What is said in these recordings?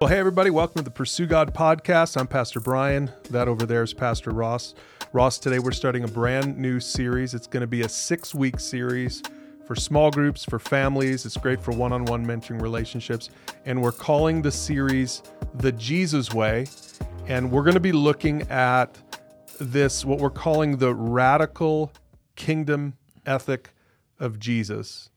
Well, hey, everybody, welcome to the Pursue God podcast. I'm Pastor Brian. That over there is Pastor Ross. Ross, today we're starting a brand new series. It's going to be a six week series for small groups, for families. It's great for one on one mentoring relationships. And we're calling the series The Jesus Way. And we're going to be looking at this, what we're calling the radical kingdom ethic of Jesus.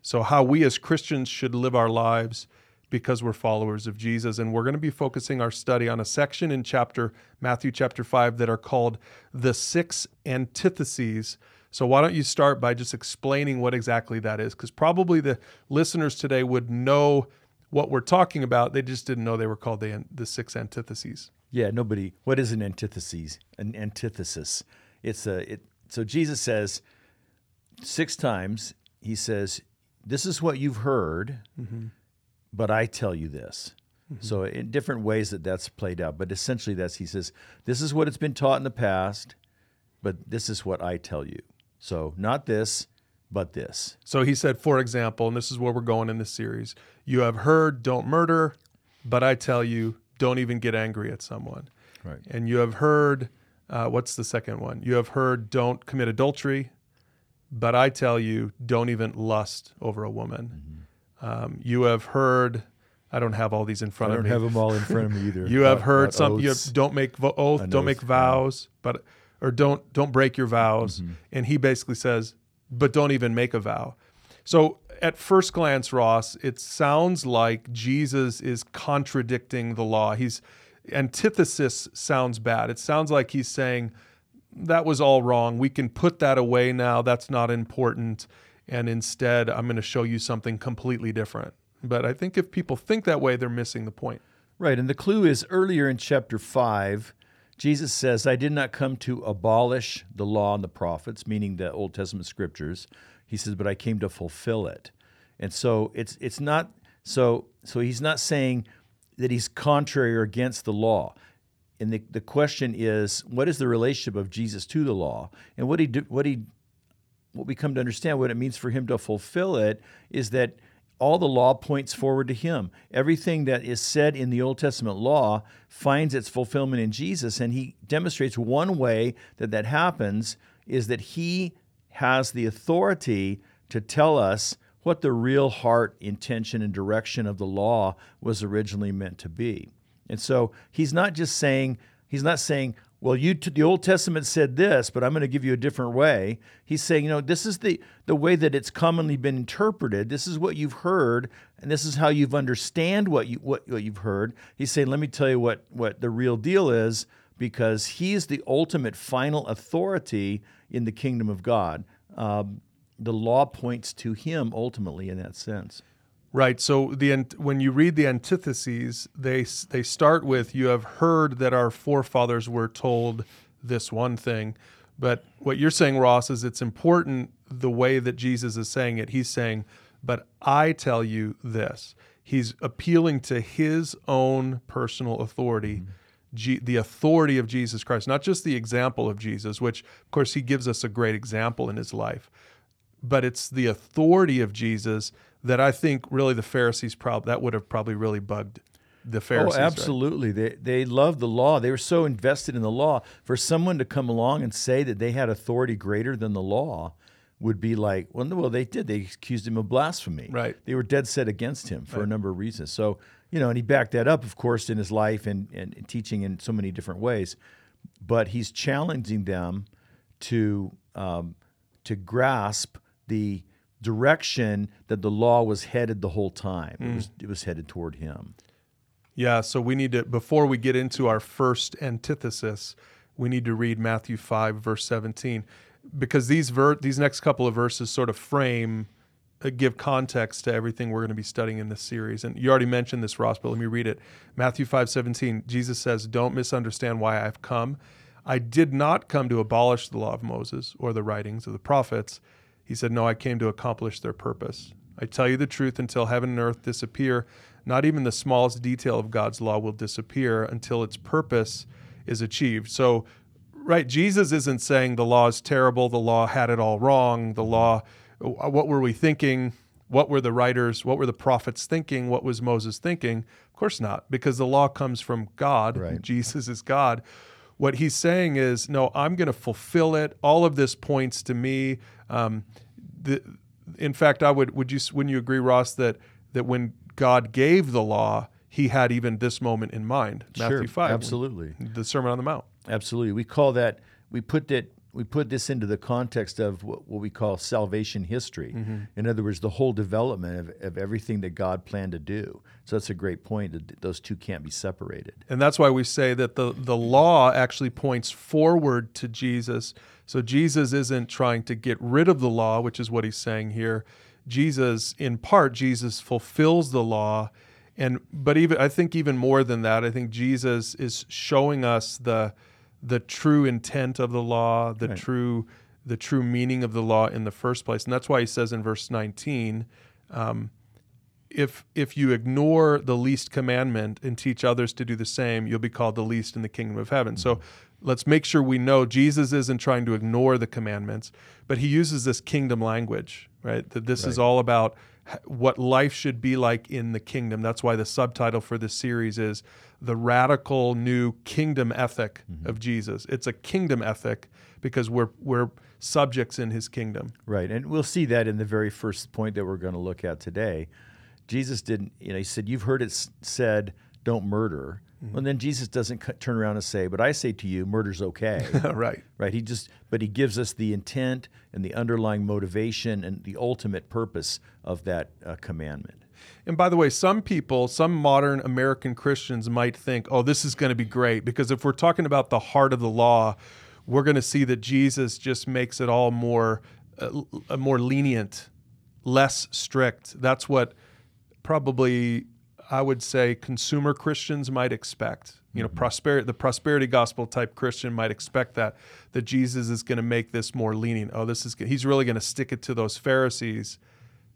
So, how we as Christians should live our lives because we're followers of Jesus. And we're going to be focusing our study on a section in chapter Matthew chapter 5 that are called the six antitheses. So why don't you start by just explaining what exactly that is because probably the listeners today would know what we're talking about. They just didn't know they were called the the six antitheses. Yeah, nobody. What is an antithesis? An antithesis. It's a it so Jesus says six times he says this is what you've heard mm-hmm but I tell you this. Mm-hmm. So in different ways that that's played out, but essentially that's he says this is what it's been taught in the past, but this is what I tell you. So not this, but this. So he said, for example, and this is where we're going in this series. You have heard, don't murder, but I tell you, don't even get angry at someone. Right. And you have heard, uh, what's the second one? You have heard, don't commit adultery, but I tell you, don't even lust over a woman. Mm-hmm. Um, you have heard. I don't have all these in front of me. I don't have them all in front of me either. you have heard some. You have, don't make vo- oath. An don't oath, make vows. Yeah. But or don't don't break your vows. Mm-hmm. And he basically says, but don't even make a vow. So at first glance, Ross, it sounds like Jesus is contradicting the law. He's antithesis sounds bad. It sounds like he's saying that was all wrong. We can put that away now. That's not important and instead I'm going to show you something completely different. But I think if people think that way, they're missing the point. Right. And the clue is earlier in chapter 5, Jesus says, I did not come to abolish the law and the prophets, meaning the Old Testament scriptures. He says, but I came to fulfill it. And so it's it's not so so he's not saying that he's contrary or against the law. And the, the question is, what is the relationship of Jesus to the law? And what he do, what he what we come to understand, what it means for him to fulfill it, is that all the law points forward to him. Everything that is said in the Old Testament law finds its fulfillment in Jesus, and he demonstrates one way that that happens is that he has the authority to tell us what the real heart, intention, and direction of the law was originally meant to be. And so he's not just saying, he's not saying, well, you t- the Old Testament said this, but I'm going to give you a different way. He's saying, you know, this is the the way that it's commonly been interpreted. This is what you've heard, and this is how you've understand what you what, what you've heard. He's saying, let me tell you what what the real deal is, because He's the ultimate final authority in the kingdom of God. Um, the law points to Him ultimately in that sense. Right. So the when you read the antitheses, they they start with you have heard that our forefathers were told this one thing, but what you're saying, Ross, is it's important the way that Jesus is saying it. He's saying, "But I tell you this." He's appealing to his own personal authority. Mm-hmm. G- the authority of Jesus Christ, not just the example of Jesus, which, of course, he gives us a great example in his life, but it's the authority of Jesus that I think really the Pharisees probably that would have probably really bugged the Pharisees. Oh, absolutely. Right? They they loved the law. They were so invested in the law. For someone to come along and say that they had authority greater than the law would be like, well, no, well, they did. They accused him of blasphemy. Right. They were dead set against him for right. a number of reasons. So, you know, and he backed that up, of course, in his life and, and teaching in so many different ways. But he's challenging them to um, to grasp the direction that the law was headed the whole time. Mm. It, was, it was headed toward him. Yeah, so we need to, before we get into our first antithesis, we need to read Matthew 5, verse 17, because these, ver- these next couple of verses sort of frame, uh, give context to everything we're going to be studying in this series. And you already mentioned this, Ross, but let me read it. Matthew 5, 17, Jesus says, Don't misunderstand why I've come. I did not come to abolish the law of Moses or the writings of the prophets he said, No, I came to accomplish their purpose. I tell you the truth, until heaven and earth disappear, not even the smallest detail of God's law will disappear until its purpose is achieved. So, right, Jesus isn't saying the law is terrible, the law had it all wrong, the law, what were we thinking? what were the writers, what were the prophets thinking, what was Moses thinking? Of course not, because the law comes from God. Right. Jesus is God. What he's saying is, no, I'm going to fulfill it. All of this points to me. Um, the, in fact, I would would you wouldn't you agree, Ross, that that when God gave the law, He had even this moment in mind. Matthew Sure, five, absolutely. the Sermon on the Mount. Absolutely. We call that, we put that, we put this into the context of what, what we call salvation history. Mm-hmm. In other words, the whole development of, of everything that God planned to do. So that's a great point. That those two can't be separated. And that's why we say that the, the law actually points forward to Jesus. So Jesus isn't trying to get rid of the law, which is what he's saying here. Jesus, in part, Jesus fulfills the law. And but even I think even more than that, I think Jesus is showing us the the true intent of the law, the Right. true the true meaning of the law in the first place. And that's why he says in verse 19, um, if if you ignore the least commandment and teach others to do the same, you'll be called the least in the kingdom of heaven. So let's make sure we know Jesus isn't trying to ignore the commandments, but he uses this kingdom language, right? That this is all about what life should be like in the kingdom. That's why the subtitle for this series is the radical new kingdom ethic of Jesus. It's a kingdom ethic because we're we're subjects in his kingdom. Right. And we'll see that in the very first point that we're going to look at today. Jesus didn't, you know, he said, You've heard it said, don't murder. Well, then Jesus doesn't c- turn around and say, But I say to you, murder's okay. right. right? He just, but he gives us the intent and the underlying motivation and the ultimate purpose of that uh, commandment. And by the way, some people, some modern American Christians might think, oh, this is going to be great. Because if we're talking about the heart of the law, we're going to see that Jesus just makes it all more, uh, more lenient, less strict. That's what probably I would say consumer Christians might expect. You know, prosperity, the prosperity gospel type Christian might expect that that Jesus is going to make this more lenient. Oh, this is he's really going to stick it to those Pharisees,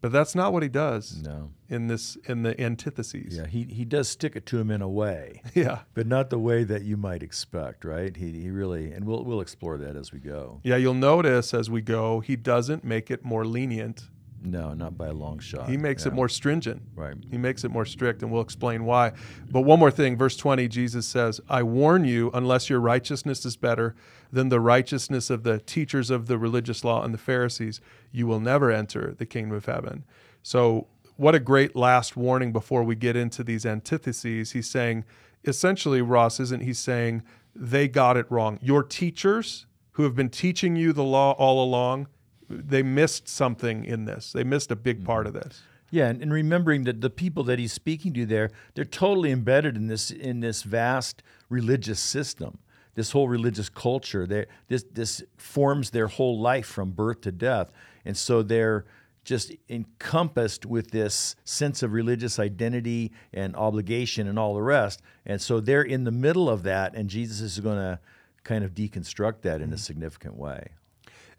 but that's not what he does No. in this in the antitheses. Yeah, he, he does stick it to him in a way, Yeah. but not the way that you might expect, right? He, he really, and we'll, we'll explore that as we go. Yeah, you'll notice as we go, he doesn't make it more lenient. No, not by a long shot. He makes it more stringent. Right. He makes it more strict, and we'll explain why. But one more thing, verse 20, Jesus says, I warn you, unless your righteousness is better than the righteousness of the teachers of the religious law and the Pharisees, you will never enter the kingdom of heaven. So, what a great last warning before we get into these antitheses. He's saying, essentially, Ross, isn't he saying they got it wrong? Your teachers who have been teaching you the law all along, they missed something in this. They missed a big part of this. Yeah, and, and remembering that the people that he's speaking to there, they're totally embedded in this in this vast religious system, this whole religious culture. They, this this forms their whole life from birth to death, and so they're just encompassed with this sense of religious identity and obligation and all the rest. And so they're in the middle of that, and Jesus is going to kind of deconstruct that in a mm-hmm. significant way.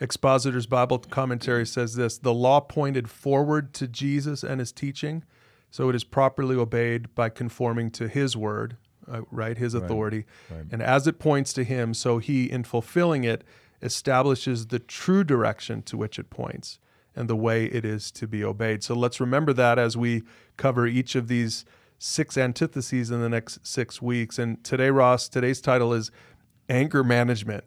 Expositor's Bible Commentary says this The law pointed forward to Jesus and his teaching, so it is properly obeyed by conforming to his word, uh, right? His authority. And as it points to him, so he, in fulfilling it, establishes the true direction to which it points and the way it is to be obeyed. So let's remember that as we cover each of these six antitheses in the next six weeks. And today, Ross, today's title is Anger Management.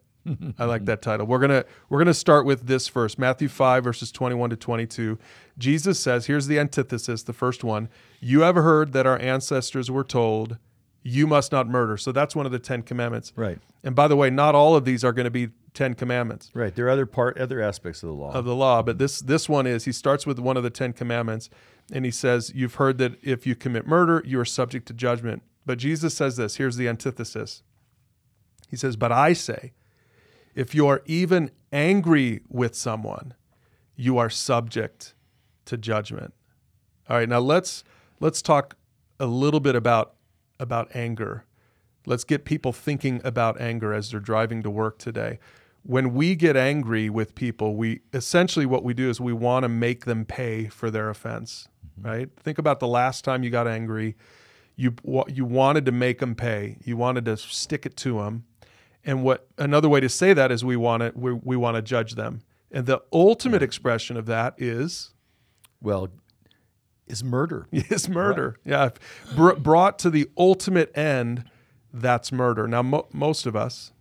I like that title. We're gonna we're gonna start with this first, Matthew five verses twenty one to twenty two. Jesus says, "Here's the antithesis, the first one. You have heard that our ancestors were told, you must not murder." So that's one of the Ten Commandments. Right. And by the way, not all of these are going to be Ten Commandments Right. There are other part, other aspects of the law. of the law, but this this one is he starts with one of the Ten Commandments, and he says, "You've heard that if you commit murder, you are subject to judgment." But Jesus says this. Here's the antithesis. He says, "But I say, if you are even angry with someone, you are subject to judgment." All right, now let's let's talk a little bit about about anger. Let's get people thinking about anger as they're driving to work today. When we get angry with people, we essentially what we do is we want to make them pay for their offense, right? Think about the last time you got angry. You you wanted to make them pay. You wanted to stick it to them. And what another way to say that is we want to we, we want to judge them. And the ultimate expression of that is Well, is murder. is murder. Yeah, Br- brought to the ultimate end, that's murder. Now, mo- most of us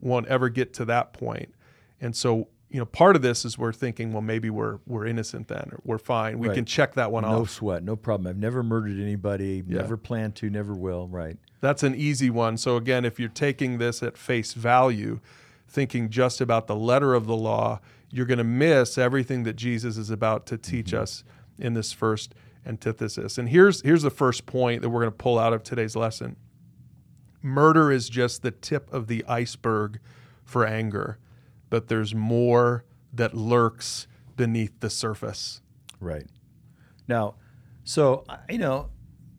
won't ever get to that point, and so you know, part of this is we're thinking, well, maybe we're we're innocent then, or we're fine. We Right. can check that one No off. No sweat, no problem. I've never murdered anybody, Yeah. never plan to, never will. Right. That's an easy one. So again, if you're taking this at face value, thinking just about the letter of the law, you're going to miss everything that Jesus is about to teach mm-hmm. us in this first antithesis. And here's here's the first point that we're going to pull out of today's lesson. Murder is just the tip of the iceberg for anger, but there's more that lurks beneath the surface. Right. Now, so you know,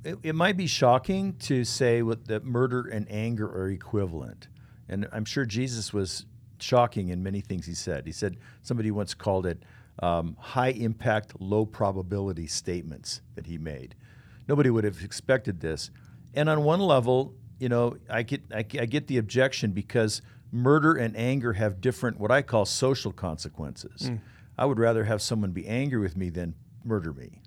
it, it might be shocking to say what, that murder and anger are equivalent, and I'm sure Jesus was shocking in many things he said. He said somebody once called it um, high impact, low probability statements that he made. Nobody would have expected this, and on one level, you know, I get I, I get the objection because murder and anger have different what I call social consequences. Mm. I would rather have someone be angry with me than murder me.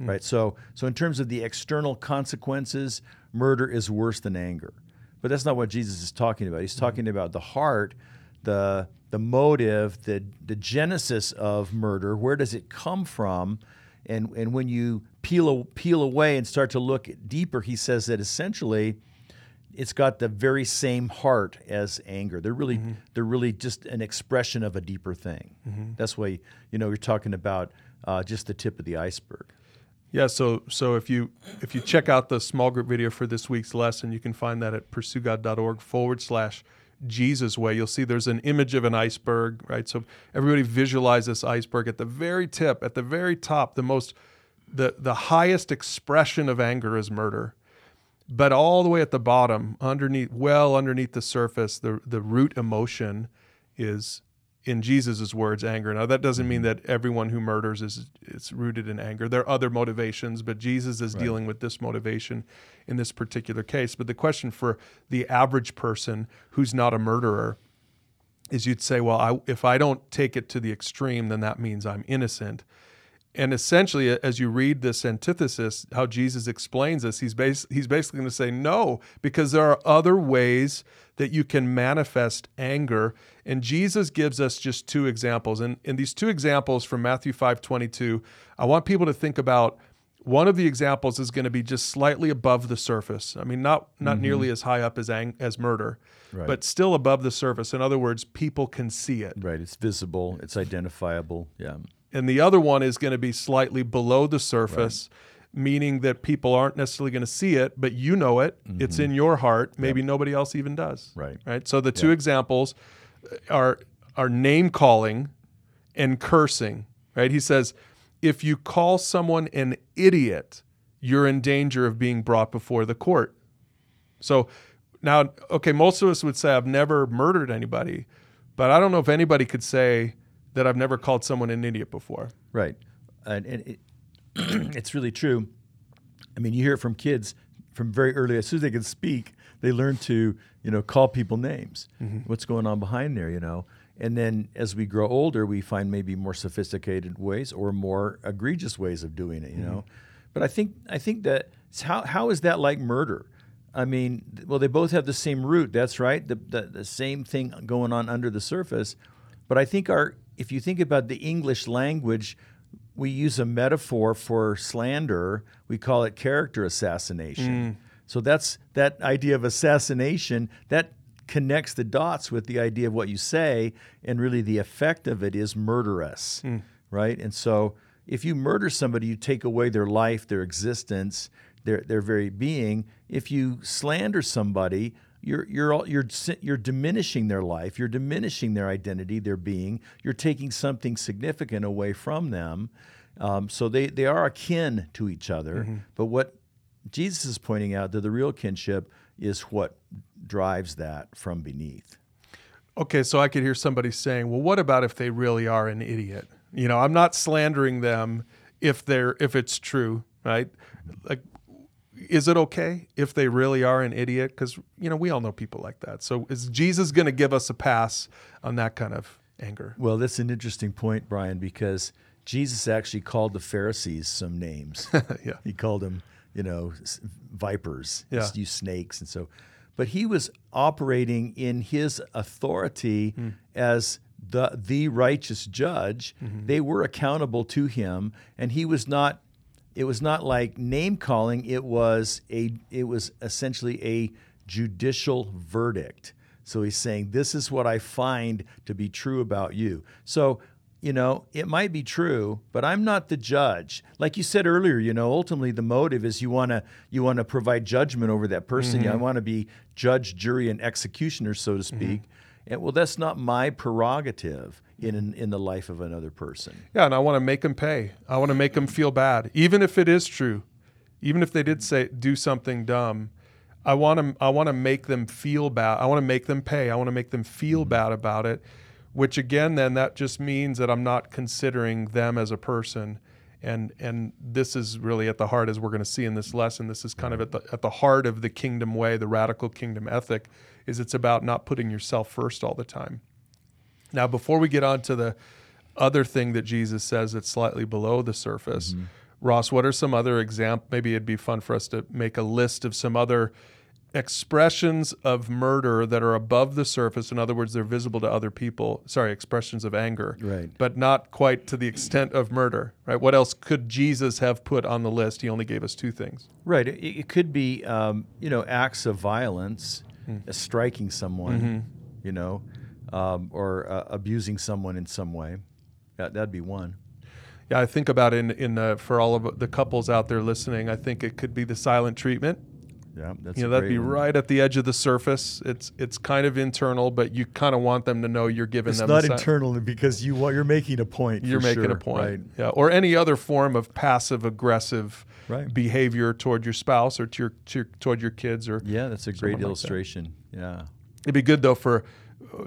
Mm. Right? So so in terms of the external consequences, murder is worse than anger. But that's not what Jesus is talking about. He's mm. talking about the heart, the the motive, the the genesis of murder. Where does it come from? And and when you peel a- peel away and start to look deeper, he says that essentially it's got the very same heart as anger. They're really they're really just an expression of a deeper thing. That's why you know you're talking about uh, just the tip of the iceberg. Yeah, so so if you if you check out the small group video for this week's lesson, you can find that at pursuegod.org forward slash Jesus way. You'll see there's an image of an iceberg, right? So everybody visualize this iceberg at the very tip, at the very top, the most the the highest expression of anger is murder. But all the way at the bottom, underneath well underneath the surface, the the root emotion is in Jesus' words, anger. Now that doesn't mean mm-hmm. that everyone who murders is it's rooted in anger. There are other motivations, but Jesus is dealing with this motivation in this particular case. But the question for the average person who's not a murderer is you'd say, well, I, if I don't take it to the extreme, then that means I'm innocent. And essentially, as you read this antithesis, how Jesus explains this, he's, bas- he's basically going to say no, because there are other ways that you can manifest anger. And Jesus gives us just two examples. And in these two examples from Matthew 5 22, I want people to think about one of the examples is going to be just slightly above the surface. I mean, not not mm-hmm. nearly as high up as ang- as murder, Right. but still above the surface. In other words, people can see it. Right. It's visible. It's identifiable. Yeah. And the other one is going to be slightly below the surface, meaning that people aren't necessarily going to see it, but you know it. It's mm-hmm. in your heart. Maybe nobody else even does. Right. Right. So the two examples uh, are are name calling and cursing. Right. He says, if you call someone an idiot, you're in danger of being brought before the court. So now, okay, most of us would say I've never murdered anybody, but I don't know if anybody could say that I've never called someone an idiot before. Right. And, and it, it's really true. I mean, you hear it from kids from very early. As soon as they can speak, they learn to, you know, call people names. Mm-hmm. What's going on behind there, you know? And then as we grow older, we find maybe more sophisticated ways or more egregious ways of doing it, you know? Mm-hmm. But I think I think that how how is that like murder? I mean, well, they both have the same root. That's right. The, the the same thing going on under the surface. But I think our if you think about the English language, we use a metaphor for slander. We call it character assassination. Mm. So that's that idea of assassination that connects the dots with the idea of what you say, and really the effect of it is murderous, mm. right? And so if you murder somebody, you take away their life, their existence, their their very being. If you slander somebody, you're you're all, you're you're diminishing their life. You're diminishing their identity, their being. You're taking something significant away from them. Um, so they they are akin to each other. But what Jesus is pointing out that the real kinship is what drives that from beneath. Okay, so I could hear somebody saying, "Well, what about if they really are an idiot?" You know, I'm not slandering them if they're if it's true, right? Like is it okay if they really are an idiot cuz you know, we all know people like that. So is Jesus going to give us a pass on that kind of anger? Well, that's an interesting point, Brian, because Jesus actually called the Pharisees some names. yeah. He called them, you know, vipers, Yeah. you snakes, and so. But he was operating in his authority Hmm. as the the righteous judge. Mm-hmm. They were accountable to him, and he was not. It was not like name calling. It was a. It was essentially a judicial verdict. So he's saying, "This is what I find to be true about you." So you know, it might be true, but I'm not the judge. Like you said earlier, you know, ultimately the motive is you want to you want to provide judgment over that person. I want to be judge, jury, and executioner, so to mm-hmm. speak. And well, that's not my prerogative in in the life of another person. Yeah, and I want to make them pay. I want to make them feel bad, even if it is true, even if they did say do something dumb. I want to. I want to make them feel bad. I want to make them pay. I want to make them feel mm-hmm. bad about it. Which again, then that just means that I'm not considering them as a person. And and this is really at the heart, as we're going to see in this lesson. This is kind of at the at the heart of the kingdom way, the radical kingdom ethic. Is it's about not putting yourself first all the time. Now, before we get on to the other thing that Jesus says that's slightly below the surface, Ross, what are some other examples? Maybe it'd be fun for us to make a list of some other expressions of murder that are above the surface. In other words, they're visible to other people. Sorry, expressions of anger, Right. But not quite to the extent of murder, right? What else could Jesus have put on the list? He only gave us two things. Right. It, it could be, um, you know, acts of violence, uh, striking someone, you know, um, or uh, abusing someone in some way. That, that'd be one. Yeah, I think about in in the, for all of the couples out there listening. I think it could be the silent treatment. Yeah, that's you know that'd be one. right at the edge of the surface. It's it's kind of internal, but you kind of want them to know you're giving It's them. not the si- internal because you you're making a point. You're making sure, a point, Right. yeah, or any other form of passive aggressive Right. behavior toward your spouse or to your, to your toward your kids or Yeah, that's a great like that. illustration. Yeah. It'd be good though for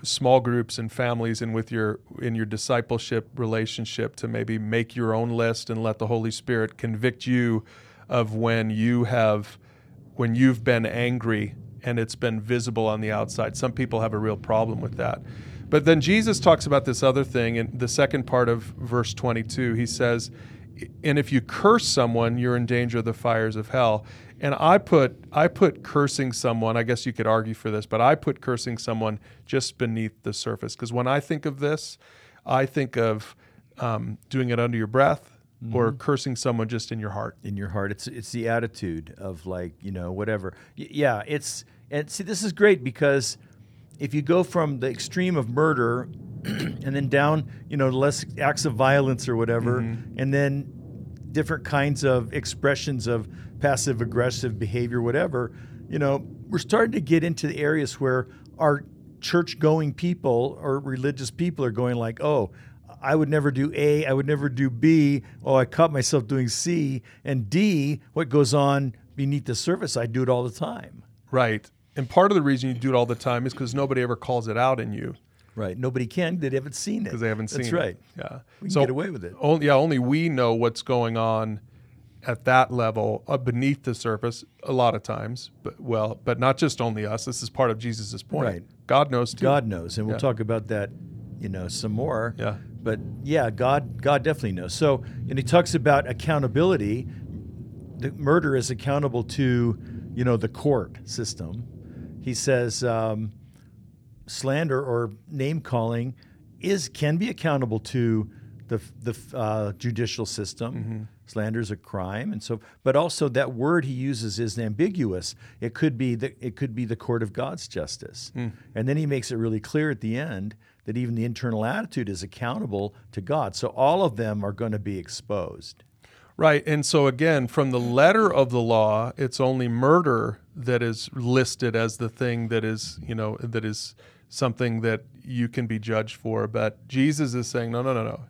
small groups and families and with your in your discipleship relationship to maybe make your own list and let the Holy Spirit convict you of when you have when you've been angry and it's been visible on the outside. Some people have a real problem with that. But then Jesus talks about this other thing in the second part of verse 22. He says, and if you curse someone, you're in danger of the fires of hell. And I put I put cursing someone. I guess you could argue for this, but I put cursing someone just beneath the surface because when I think of this, I think of um, doing it under your breath or cursing someone just in your heart. in your heart. It's it's the attitude of like you know whatever. Y- yeah, it's and see this is great because if you go from the extreme of murder and then down you know less acts of violence or whatever, and then different kinds of expressions of passive aggressive behavior, whatever. You know, we're starting to get into the areas where our church going people or religious people are going like, oh. I would never do A, I would never do B. Oh, I caught myself doing C. And D, what goes on beneath the surface, I do it all the time. Right. And part of the reason you do it all the time is because nobody ever calls it out in you Right. Nobody can. They haven't seen it. because they haven't seen it. That's it. right. Yeah. We can get away with it. Only, yeah, only we know what's going on at that level uh, beneath the surface a lot of times. But well, but not just only us. This is part of Jesus's point. Right. God knows too. God knows, and we'll Yeah. talk about that, you know, some more. Yeah. But yeah, God, God definitely knows. So, and he talks about accountability. The murder is accountable to, you know, the court system. He says um, slander or name calling is can be accountable to the the uh, judicial system. Slander is a crime, and so, but also that word he uses is ambiguous. It could be the it could be the court of God's justice, and then he makes it really clear at the end that even the internal attitude is accountable to God. So all of them are going to be exposed. Right. And so, again, from the letter of the law, it's only murder that is listed as the thing that is, you know, that is something that you can be judged for. But Jesus is saying, no, no, no, no.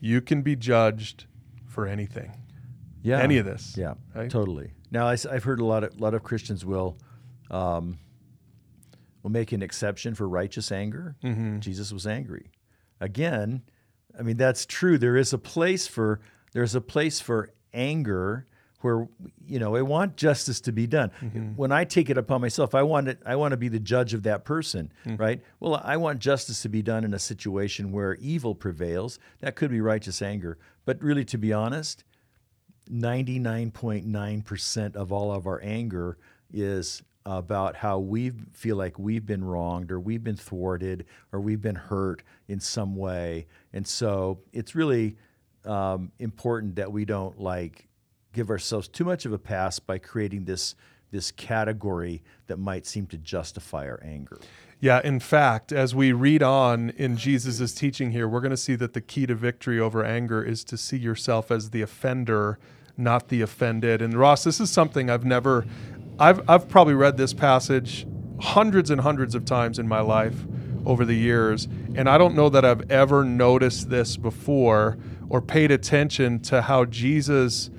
You can be judged for anything, Yeah, any of this. Yeah, right? totally. Now I, have heard a lot of lot of Christians will um, will make an exception for righteous anger. Mm-hmm. Jesus was angry. Again, I mean that's true. There is a place for there's a place for anger where you know I want justice to be done. When I take it upon myself, I want it. I want to be the judge of that person, right? Well, I want justice to be done in a situation where evil prevails. That could be righteous anger, but really, to be honest, ninety nine point nine percent of all of our anger is about how we feel like we've been wronged or we've been thwarted or we've been hurt in some way, and so it's really um, important that we don't like give ourselves too much of a pass by creating this this category that might seem to justify our anger. Yeah, in fact, as we read on in Jesus' teaching here, we're going to see that the key to victory over anger is to see yourself as the offender, not the offended. And Ross, this is something I've never, I've, I've probably read this passage hundreds and hundreds of times in my life over the years. And I don't know that I've ever noticed this before or paid attention to how Jesus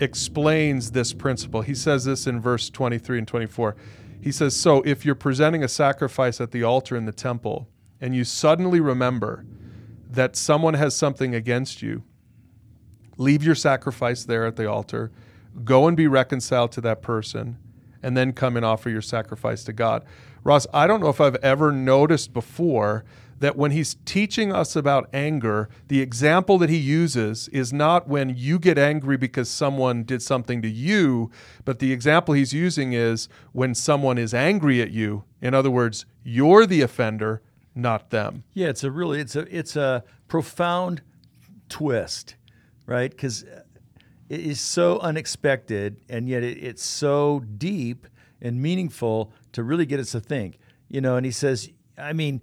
explains this principle. He says this in verse 23 and 24. He says, So if you're presenting a sacrifice at the altar in the temple and you suddenly remember that someone has something against you, leave your sacrifice there at the altar, go and be reconciled to that person, and then come and offer your sacrifice to God. Ross, I don't know if I've ever noticed before that when he's teaching us about anger, the example that he uses is not when you get angry because someone did something to you, but the example he's using is when someone is angry at you. In other words, you're the offender, not them. Yeah, it's a really it's a it's a profound twist, right? Because uh, it is so unexpected, and yet it, it's so deep and meaningful to really get us to think. You know, and he says, I mean,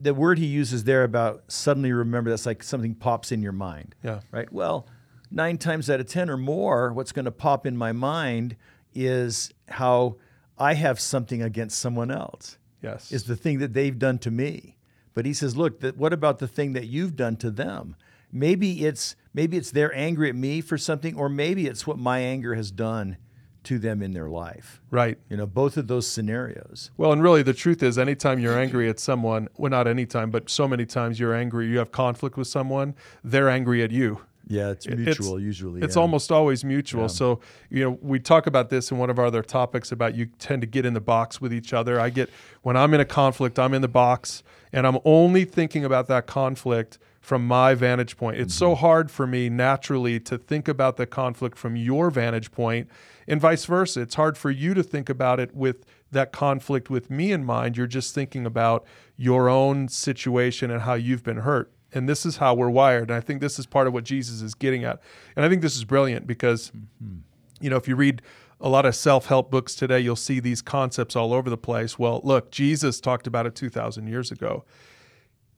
the word he uses there about suddenly remember that's like something pops in your mind. Yeah. Right. Well, nine times out of ten or more, what's going to pop in my mind is how I have something against someone else Yes. is the thing that they've done to me. But he says, look, that, what about the thing that you've done to them? Maybe it's maybe it's they're angry at me for something, or maybe it's what my anger has done to them in their life. right. You know, both of those scenarios. Well, and really, the truth is, anytime you're angry at someone, well, not anytime, but so many times you're angry, you have conflict with someone, they're angry at you. Yeah, it's It's- mutual usually. It's yeah. almost always mutual. So, you know, we talk about this in one of our other topics about you tend to get in the box with each other. I get, when I'm in a conflict, I'm in the box and I'm only thinking about that conflict from my vantage point. It's so mm-hmm. hard for me naturally to think about the conflict from your vantage point and vice versa. It's hard for you to think about it with that conflict with me in mind. You're just thinking about your own situation and how you've been hurt. And this is how we're wired. And I think this is part of what Jesus is getting at. And I think this is brilliant because, mm-hmm. you know, if you read a lot of self help books today, you'll see these concepts all over the place. Well, look, Jesus talked about it 2,000 years ago.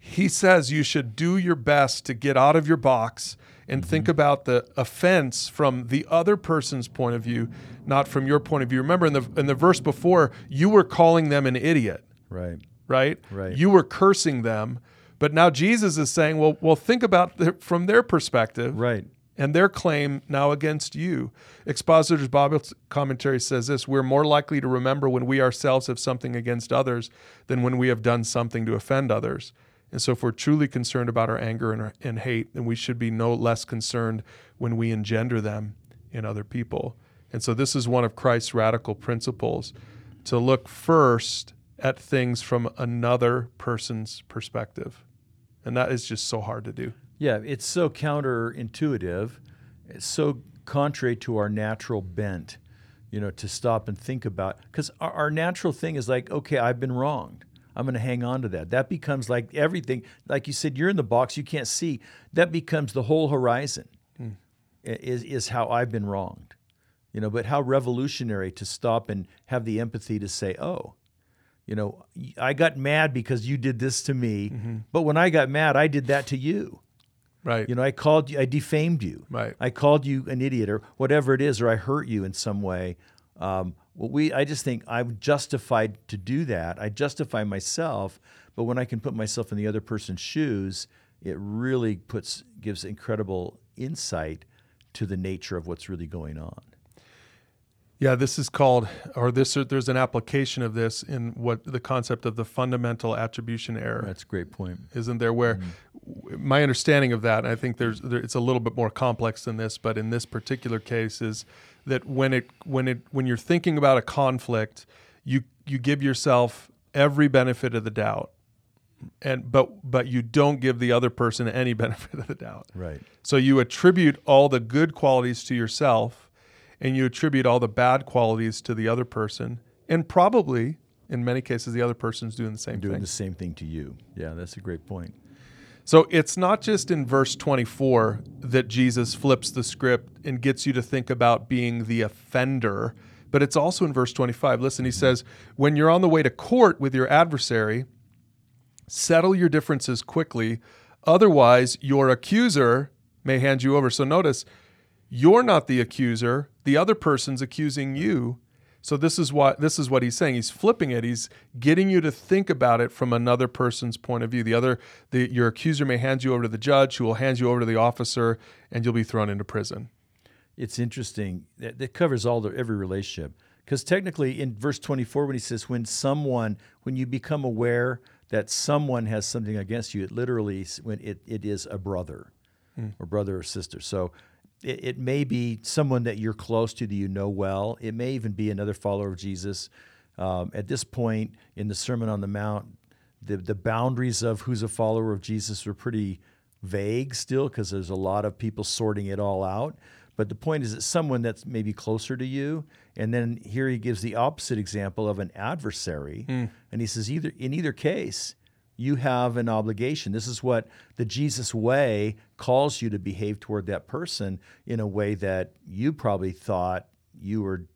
He says you should do your best to get out of your box and think mm-hmm. about the offense from the other person's point of view, not from your point of view. Remember in the in the verse before, you were calling them an idiot right. right? Right. You were cursing them, but now Jesus is saying, well, well, think about the, from their perspective Right. and their claim now against you. Expositor's Bible commentary says this: We're more likely to remember when we ourselves have something against others than when we have done something to offend others. And so, if we're truly concerned about our anger and, and hate, then we should be no less concerned when we engender them in other people. And so, this is one of Christ's radical principles to look first at things from another person's perspective. And that is just so hard to do. Yeah, it's so counterintuitive. It's so contrary to our natural bent, you know, to stop and think about. Because our, our natural thing is like, okay, I've been wronged. I'm going to hang on to that. That becomes like everything. Like you said, you're in the box, you can't see. That becomes the whole horizon. i- Is is how I've been wronged, you know. But how revolutionary to stop and have the empathy to say, oh, you know, I got mad because you did this to me. But when I got mad, I did that to you. Right. You know, I called you, I defamed you. Right. I called you an idiot or whatever it is, or I hurt you in some way. Um, well, we, I just think I'm justified to do that. I justify myself, but when I can put myself in the other person's shoes, it really puts gives incredible insight to the nature of what's really going on. Yeah, this is called, or this. There's an application of this in what the concept of the fundamental attribution error. That's a great point. isn't there? Where mm-hmm. my understanding of that, I think there's there, it's a little bit more complex than this, but in this particular case, is that when it when it when you're thinking about a conflict, you you give yourself every benefit of the doubt, and but but you don't give the other person any benefit of the doubt. Right. So you attribute all the good qualities to yourself, and you attribute all the bad qualities to the other person, and probably in many cases the other person's doing the same Doing thing. the same thing to you. Yeah, that's a great point. So it's not just in verse 24 that Jesus flips the script and gets you to think about being the offender, but it's also in verse 25. Listen, he says, When you're on the way to court with your adversary, settle your differences quickly, otherwise, your accuser may hand you over. So notice, you're not the accuser, the other person's accusing you. So this is what this is what he's saying. He's flipping it. He's getting you to think about it from another person's point of view. The other, the, your accuser may hand you over to the judge, who will hand you over to the officer, and you'll be thrown into prison. It's interesting. That, that covers all the every relationship. Because technically, in verse 24, when he says, when someone, when you become aware that someone has something against you, it literally, when it, it is a brother hmm. or brother or sister. So it, it may be someone that you're close to that you know well. It may even be another follower of Jesus. Um, at this point in the Sermon on the Mount, the, the boundaries of who's a follower of Jesus are pretty vague still because there's a lot of people sorting it all out. But the point is that someone that's maybe closer to you, and then here he gives the opposite example of an adversary, and he says either in either case, you have an obligation. This is what the Jesus way calls you to behave toward that person in a way that you probably thought you were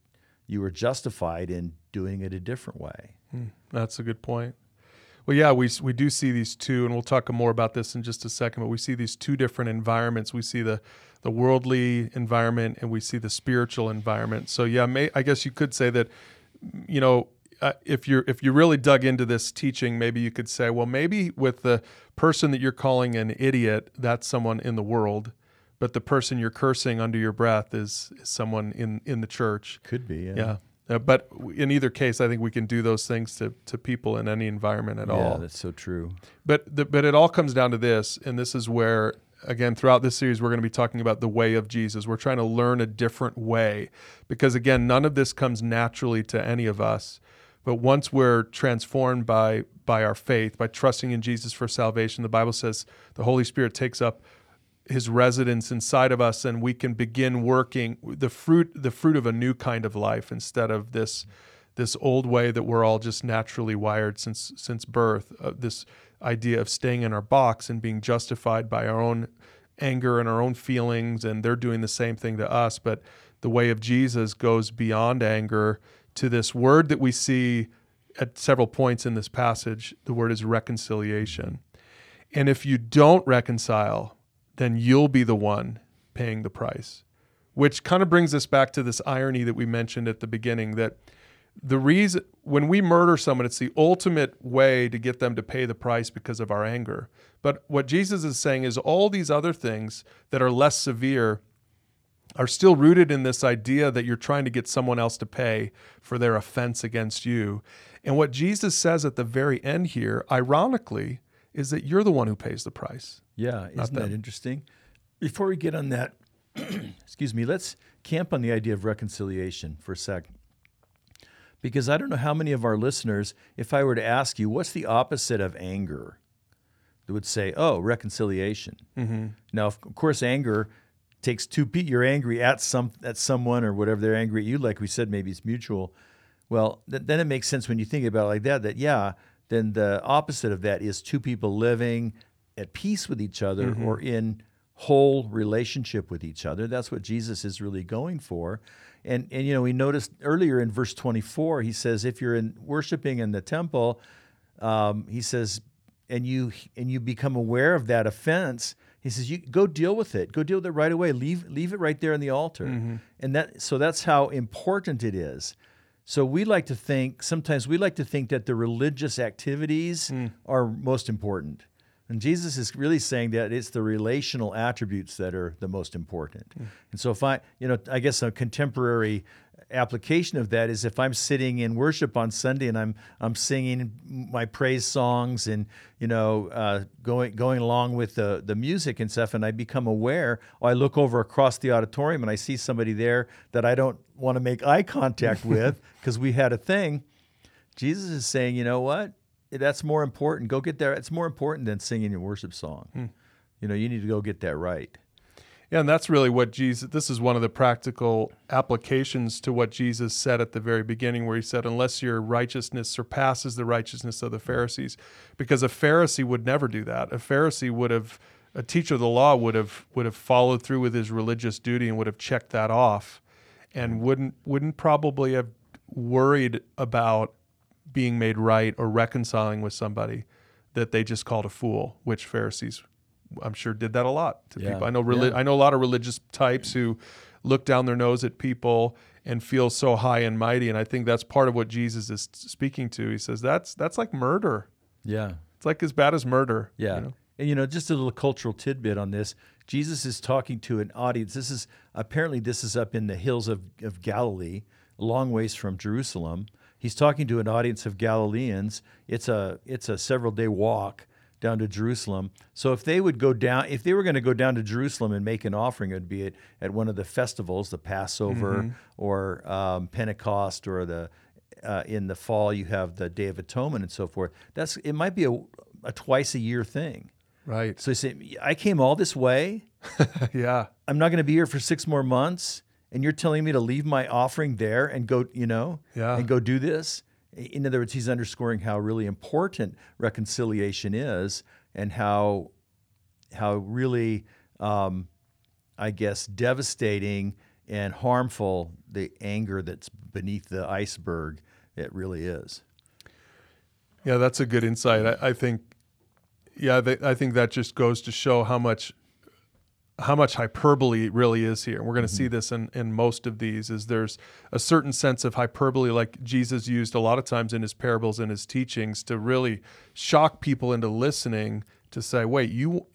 you were justified in doing it a different way. Hmm, that's a good point. Well, yeah, we we do see these two, and we'll talk more about this in just a second. But we see these two different environments. We see the the worldly environment, and we see the spiritual environment. So, yeah, may, I guess you could say that, you know, uh, if you're if you really dug into this teaching, maybe you could say, well, maybe with the person that you're calling an idiot, that's someone in the world, but the person you're cursing under your breath is, is someone in in the church. Could be, yeah. Yeah. Uh, but in either case, I think we can do those things to, to people in any environment at Yeah, all. that's so true. But the, but it all comes down to this, and this is where again throughout this series we're going to be talking about the way of Jesus. We're trying to learn a different way because again, none of this comes naturally to any of us. But once we're transformed by by our faith, by trusting in Jesus for salvation, the Bible says the Holy Spirit takes up his residence inside of us and we can begin working the fruit the fruit of a new kind of life instead of this this old way that we're all just naturally wired since since birth uh, this idea of staying in our box and being justified by our own anger and our own feelings and they're doing the same thing to us. But the way of Jesus goes beyond anger to this word that we see at several points in this passage the word is reconciliation and if you don't reconcile then you'll be the one paying the price. Which kind of brings us back to this irony that we mentioned at the beginning that the reason when we murder someone, it's the ultimate way to get them to pay the price because of our anger. But what Jesus is saying is all these other things that are less severe are still rooted in this idea that you're trying to get someone else to pay for their offense against you. And what Jesus says at the very end here, ironically, is that you're the one who pays the price. Yeah, isn't that interesting? Before we get on that, excuse me, let's camp on the idea of reconciliation for a sec. Because I don't know how many of our listeners, if I were to ask you, what's the opposite of anger? They would say, oh, reconciliation. Mm-hmm. Now, of course, anger takes two people. You're angry at some at someone or whatever they're angry at you. Like we said, maybe it's mutual. Well, th- then it makes sense when you think about it like that. That yeah, then the opposite of that is two people living at peace with each other or in whole relationship with each other. That's what Jesus is really going for. And and you know, we noticed earlier in verse 24, he says, if you're in worshiping in the temple, um, he says, and you and you become aware of that offense, he says, you go deal with it. Go deal with it right away. Leave leave it right there on the altar. Mm-hmm. And that so that's how important it is. So we like to think sometimes we like to think that the religious activities mm. are most important. And Jesus is really saying that it's the relational attributes that are the most important. Mm. And so if I, you know, I guess a contemporary application of that is if I'm sitting in worship on Sunday and I'm I'm singing my praise songs and you know uh, going going along with the the music and stuff, and I become aware, or I look over across the auditorium and I see somebody there that I don't want to make eye contact with because we had a thing. Jesus is saying, you know what? That's more important. Go get there. It's more important than singing your worship song. Hmm. You know, you need to go get that right. Yeah, and that's really what Jesus, this is one of the practical applications to what Jesus said at the very beginning, where he said, Unless your righteousness surpasses the righteousness of the Pharisees. Because a Pharisee would never do that. A Pharisee would have, a teacher of the law would have, would have followed through with his religious duty and would have checked that off and mm-hmm. wouldn't, wouldn't probably have worried about being made right or reconciling with somebody that they just called a fool, which Pharisees I'm sure did that a lot to Yeah. people. I know reli- Yeah. I know a lot of religious types who look down their nose at people and feel so high and mighty, and I think that's part of what Jesus is speaking to. He says that's that's like murder. Yeah. It's like as bad as murder. you Yeah. know? And you know, just a little cultural tidbit on this. Jesus is talking to an audience. This is apparently this is up in the hills of, of Galilee, a long ways from Jerusalem. He's talking to an audience of Galileans. It's a it's a several day walk down to Jerusalem. So if they would go down, if they were going to go down to Jerusalem and make an offering, it would be at, at one of the festivals, the Passover or um, Pentecost or the uh, in the fall you have the Day of Atonement and so forth. That's it might be a, a twice a year thing. Right. So you say, I came all this way. yeah. I'm not going to be here for six more months, and you're telling me to leave my offering there and go, you know, Yeah. and go do this. In other words, he's underscoring how really important reconciliation is, and how how really, um, I guess, devastating and harmful the anger that's beneath the iceberg it really is. Yeah, that's a good insight. I, I think, yeah, th- I think that just goes to show how much, how much hyperbole really is here. We're going to see mm-hmm. this in, in most of these. Is there's a certain sense of hyperbole, like Jesus used a lot of times in his parables and his teachings, to really shock people into listening. To say, wait, you,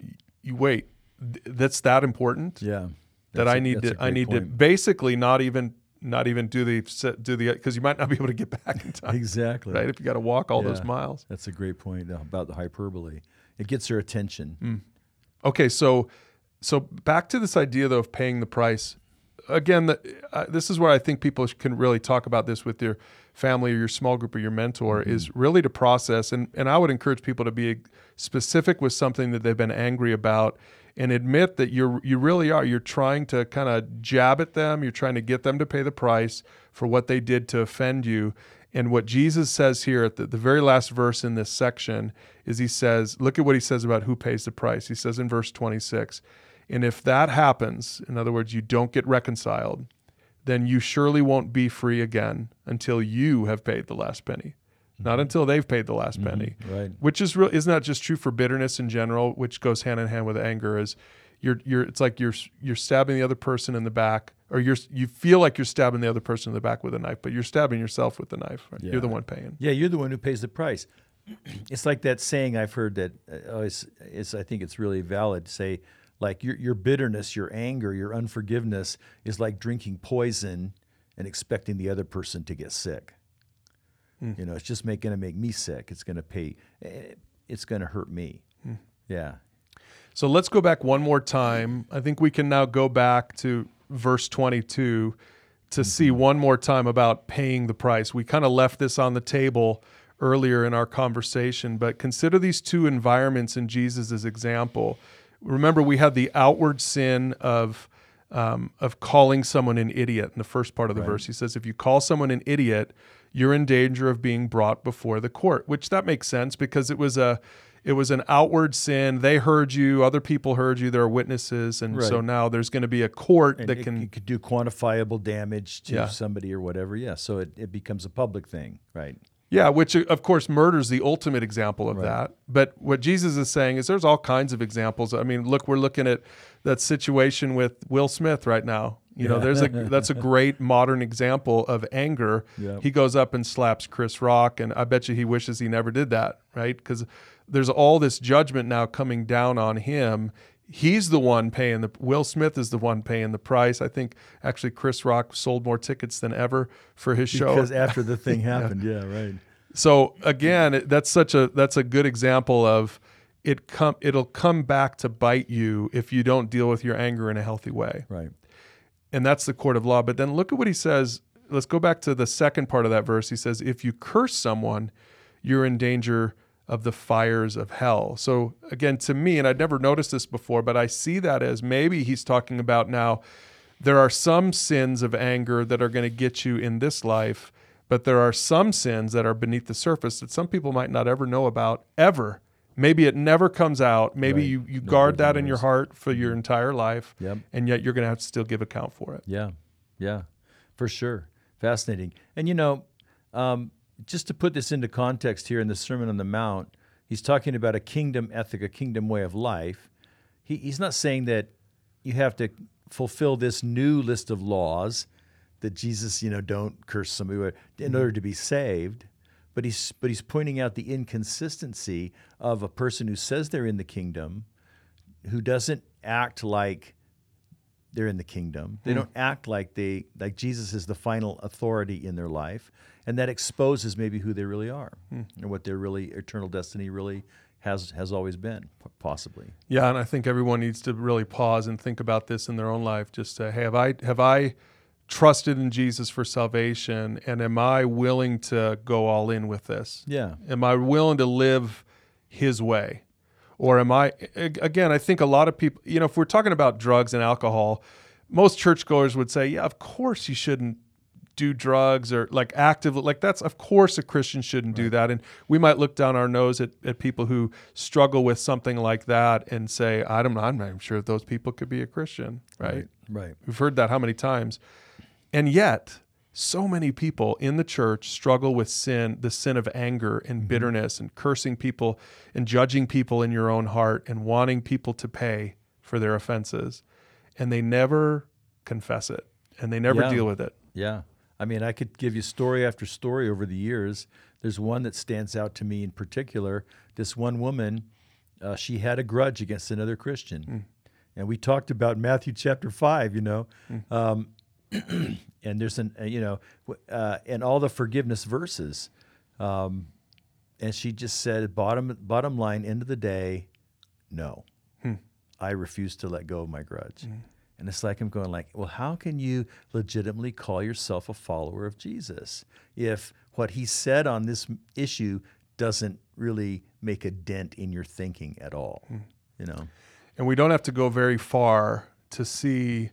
you wait, th- that's that important Yeah. that I need a to I need to basically not even not even do the do the because you might not be able to get back in time. Exactly. Right, if you got to walk all those miles. That's a great point uh, about the hyperbole. It gets their attention. Mm. Okay, so so back to this idea though of paying the price. Again, the, uh, this is where I think people can really talk about this with your family or your small group or your mentor is really to process and and I would encourage people to be specific with something that they've been angry about and admit that you're you really are you're trying to kind of jab at them, you're trying to get them to pay the price for what they did to offend you. And what Jesus says here at the, the very last verse in this section is he says, look at what he says about who pays the price. He says in verse 26, and if that happens, in other words, you don't get reconciled, then you surely won't be free again until you have paid the last penny. Not mm-hmm. until they've paid the last mm-hmm. penny. Right. Which is real isn't that just true for bitterness in general, which goes hand in hand with anger is you're you're it's like you're you're stabbing the other person in the back or you're you feel like you're stabbing the other person in the back with a knife, but you're stabbing yourself with the knife. Right? You're the one paying. Yeah, you're the one who pays the price. It's like that saying I've heard that uh, always is. I think it's really valid. To say like your your bitterness, your anger, your unforgiveness is like drinking poison and expecting the other person to get sick. You know, it's just going to make me sick. It's going to pay. eh, It's going to hurt me. Yeah. So let's go back one more time. I think we can now go back to verse 22 to see one more time about paying the price. We kind of left this on the table earlier in our conversation, but consider these two environments in Jesus' example. Remember, we had the outward sin of um, of calling someone an idiot in the first part of the verse. He says, if you call someone an idiot, you're in danger of being brought before the court, which that makes sense because it was a it was an outward sin. They heard you, other people heard you, there are witnesses, and so now there's going to be a court And that it, can it could do quantifiable damage to Yeah. somebody or whatever. Yeah. So it, it becomes a public thing, right? Yeah, which uh, of course murder is the ultimate example of Right. that. But what Jesus is saying is there's all kinds of examples. I mean, look, we're looking at that situation with Will Smith right now. You know, there's a that's a great modern example of anger. Yep. He goes up and slaps Chris Rock, and I bet you he wishes he never did that, right? Because there's all this judgment now coming down on him. he's the one paying the Will Smith is the one paying the price. I think actually Chris Rock sold more tickets than ever for his show because after the thing happened. yeah. yeah, right. So again, that's such a that's a good example of it come it'll come back to bite you if you don't deal with your anger in a healthy way. Right. And that's the court of law. But then look at what he says. Let's go back to the second part of that verse. He says, if you curse someone, you're in danger of the fires of hell. So again, to me, and I'd never noticed this before, but I see that as maybe he's talking about now there are some sins of anger that are going to get you in this life, but there are some sins that are beneath the surface that some people might not ever know about ever. Maybe it never comes out. Maybe right. you, you guard that in your heart for your entire life, yep. and yet you're going to have to still give account for it. Yeah, yeah, for sure. Fascinating. And you know, um, just to put this into context here in the Sermon on the Mount, he's talking about a kingdom ethic, a kingdom way of life. He, he's not saying that you have to fulfill this new list of laws that Jesus, you know, don't curse somebody in mm-hmm. order to be saved. But he's but he's pointing out the inconsistency of a person who says they're in the kingdom, who doesn't act like they're in the kingdom. They mm. don't act like they like Jesus is the final authority in their life and that exposes maybe who they really are hmm. and what their really eternal destiny really has has always been possibly. Yeah and i think everyone needs to really pause and think about this in their own life. Just say hey have i have i trusted in jesus for salvation? And am i willing to go all in with this? Yeah. Am i willing to live his way? Or am i again i think a lot of people you know if we're talking about drugs and alcohol most churchgoers would say yeah of course you shouldn't do drugs or like actively like that's of course a christian shouldn't right. do that and we might look down our nose at, at people who struggle with something like that and say i don't i'm not sure if those people could be a christian right? right right we've heard that how many times and yet so many people in the church struggle with sin the sin of anger and mm-hmm. bitterness and cursing people and judging people in your own heart and wanting people to pay for their offenses and they never confess it and they never yeah. deal with it yeah I mean, I could give you story after story over the years. There's one that stands out to me in particular. This one woman, uh, she had a grudge against another Christian. Mm. And we talked about Matthew chapter 5, you know. Mm. Um, and there's an, uh, you know, uh, and all the forgiveness verses. Um, and she just said, bottom, bottom line, end of the day, no. Hmm. I refuse to let go of my grudge. Mm. And it's like I'm going like, well, how can you legitimately call yourself a follower of Jesus if what he said on this issue doesn't really make a dent in your thinking at all, hmm. you know? And we don't have to go very far to see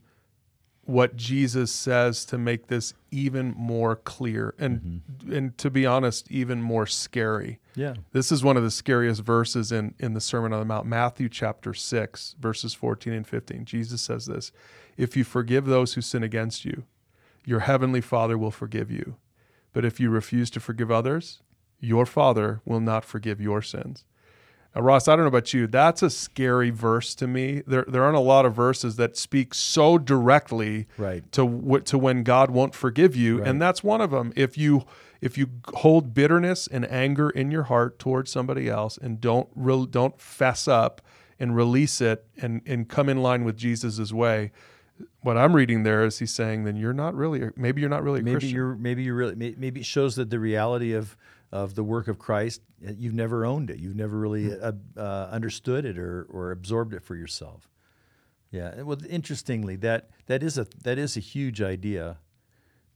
what Jesus says to make this even more clear and mm-hmm. and to be honest even more scary. Yeah. This is one of the scariest verses in in the Sermon on the Mount, Matthew chapter 6 verses 14 and 15. Jesus says this, "If you forgive those who sin against you, your heavenly Father will forgive you. But if you refuse to forgive others, your Father will not forgive your sins." Uh, Ross, I don't know about you. That's a scary verse to me. There, there aren't a lot of verses that speak so directly right. to to when God won't forgive you, right. and that's one of them. If you if you hold bitterness and anger in your heart towards somebody else and don't re- don't fess up and release it and and come in line with Jesus's way, what I'm reading there is he's saying, then you're not really, maybe you're not really maybe Christian. you're maybe you're really maybe it shows that the reality of of the work of Christ, you've never owned it. You've never really hmm. uh, uh, understood it or, or absorbed it for yourself. Yeah. Well, interestingly, that that is a that is a huge idea.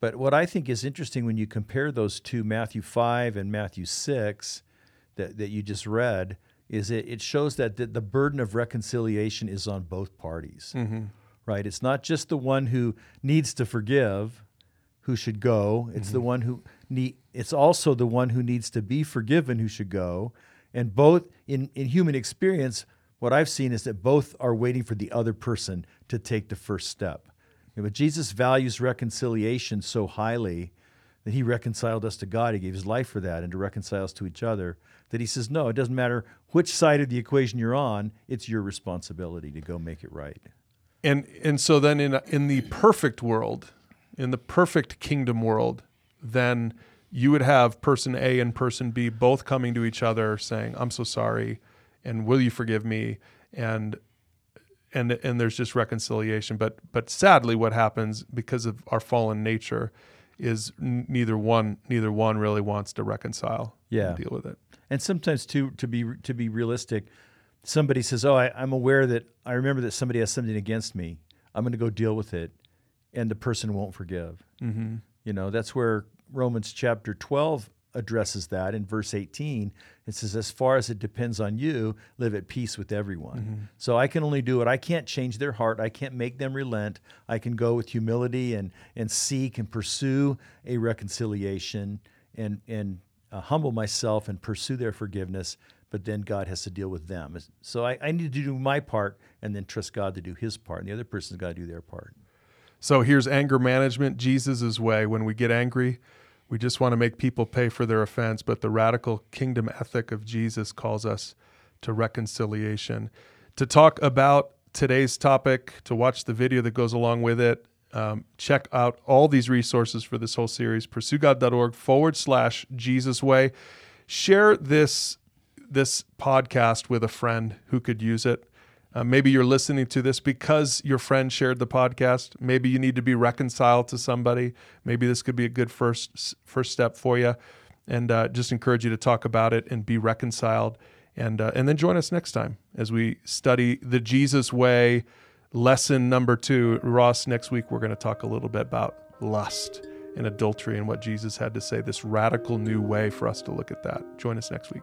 But what I think is interesting when you compare those two, Matthew five and Matthew six, that that you just read, is it, it shows that the, the burden of reconciliation is on both parties. Mm-hmm. Right. It's not just the one who needs to forgive who should go. It's mm-hmm. the one who need, it's also the one who needs to be forgiven who should go. And both in, in human experience, what I've seen is that both are waiting for the other person to take the first step. but Jesus values reconciliation so highly that he reconciled us to God. He gave his life for that and to reconcile us to each other. That he says, no, it doesn't matter which side of the equation you're on, it's your responsibility to go make it right. And and so then in in the perfect world, in the perfect kingdom world, then you would have person A and person B both coming to each other saying, I'm so sorry, and will you forgive me? And and and there's just reconciliation. But but sadly, what happens because of our fallen nature is n- neither one neither one really wants to reconcile. Yeah. and deal with it. And sometimes too, to be to be realistic, somebody says, "Oh, I, I'm aware that I remember that somebody has something against me. I'm going to go deal with it," and the person won't forgive. Mm-hmm. You know, that's where Romans chapter 12 addresses that in verse 18. It says, As far as it depends on you, live at peace with everyone. So I can only do it. I can't change their heart. I can't make them relent. I can go with humility and, and seek and pursue a reconciliation and, and uh, humble myself and pursue their forgiveness. But then God has to deal with them. So I, I need to do my part and then trust God to do his part. And the other person's got to do their part. So here's anger management, Jesus' way. When we get angry, we just want to make people pay for their offense, but the radical kingdom ethic of Jesus calls us to reconciliation. To talk about today's topic, to watch the video that goes along with it, um, check out all these resources for this whole series, pursuegod.org forward slash Jesus Way. Share this this podcast with a friend who could use it. Uh, maybe you're listening to this because your friend shared the podcast. Maybe you need to be reconciled to somebody. Maybe this could be a good first first step for you. And uh, just encourage you to talk about it and be reconciled. And uh, and then join us next time as we study the Jesus way. Lesson number two, Ross. Next week we're going to talk a little bit about lust and adultery and what Jesus had to say. This radical new way for us to look at that. Join us next week.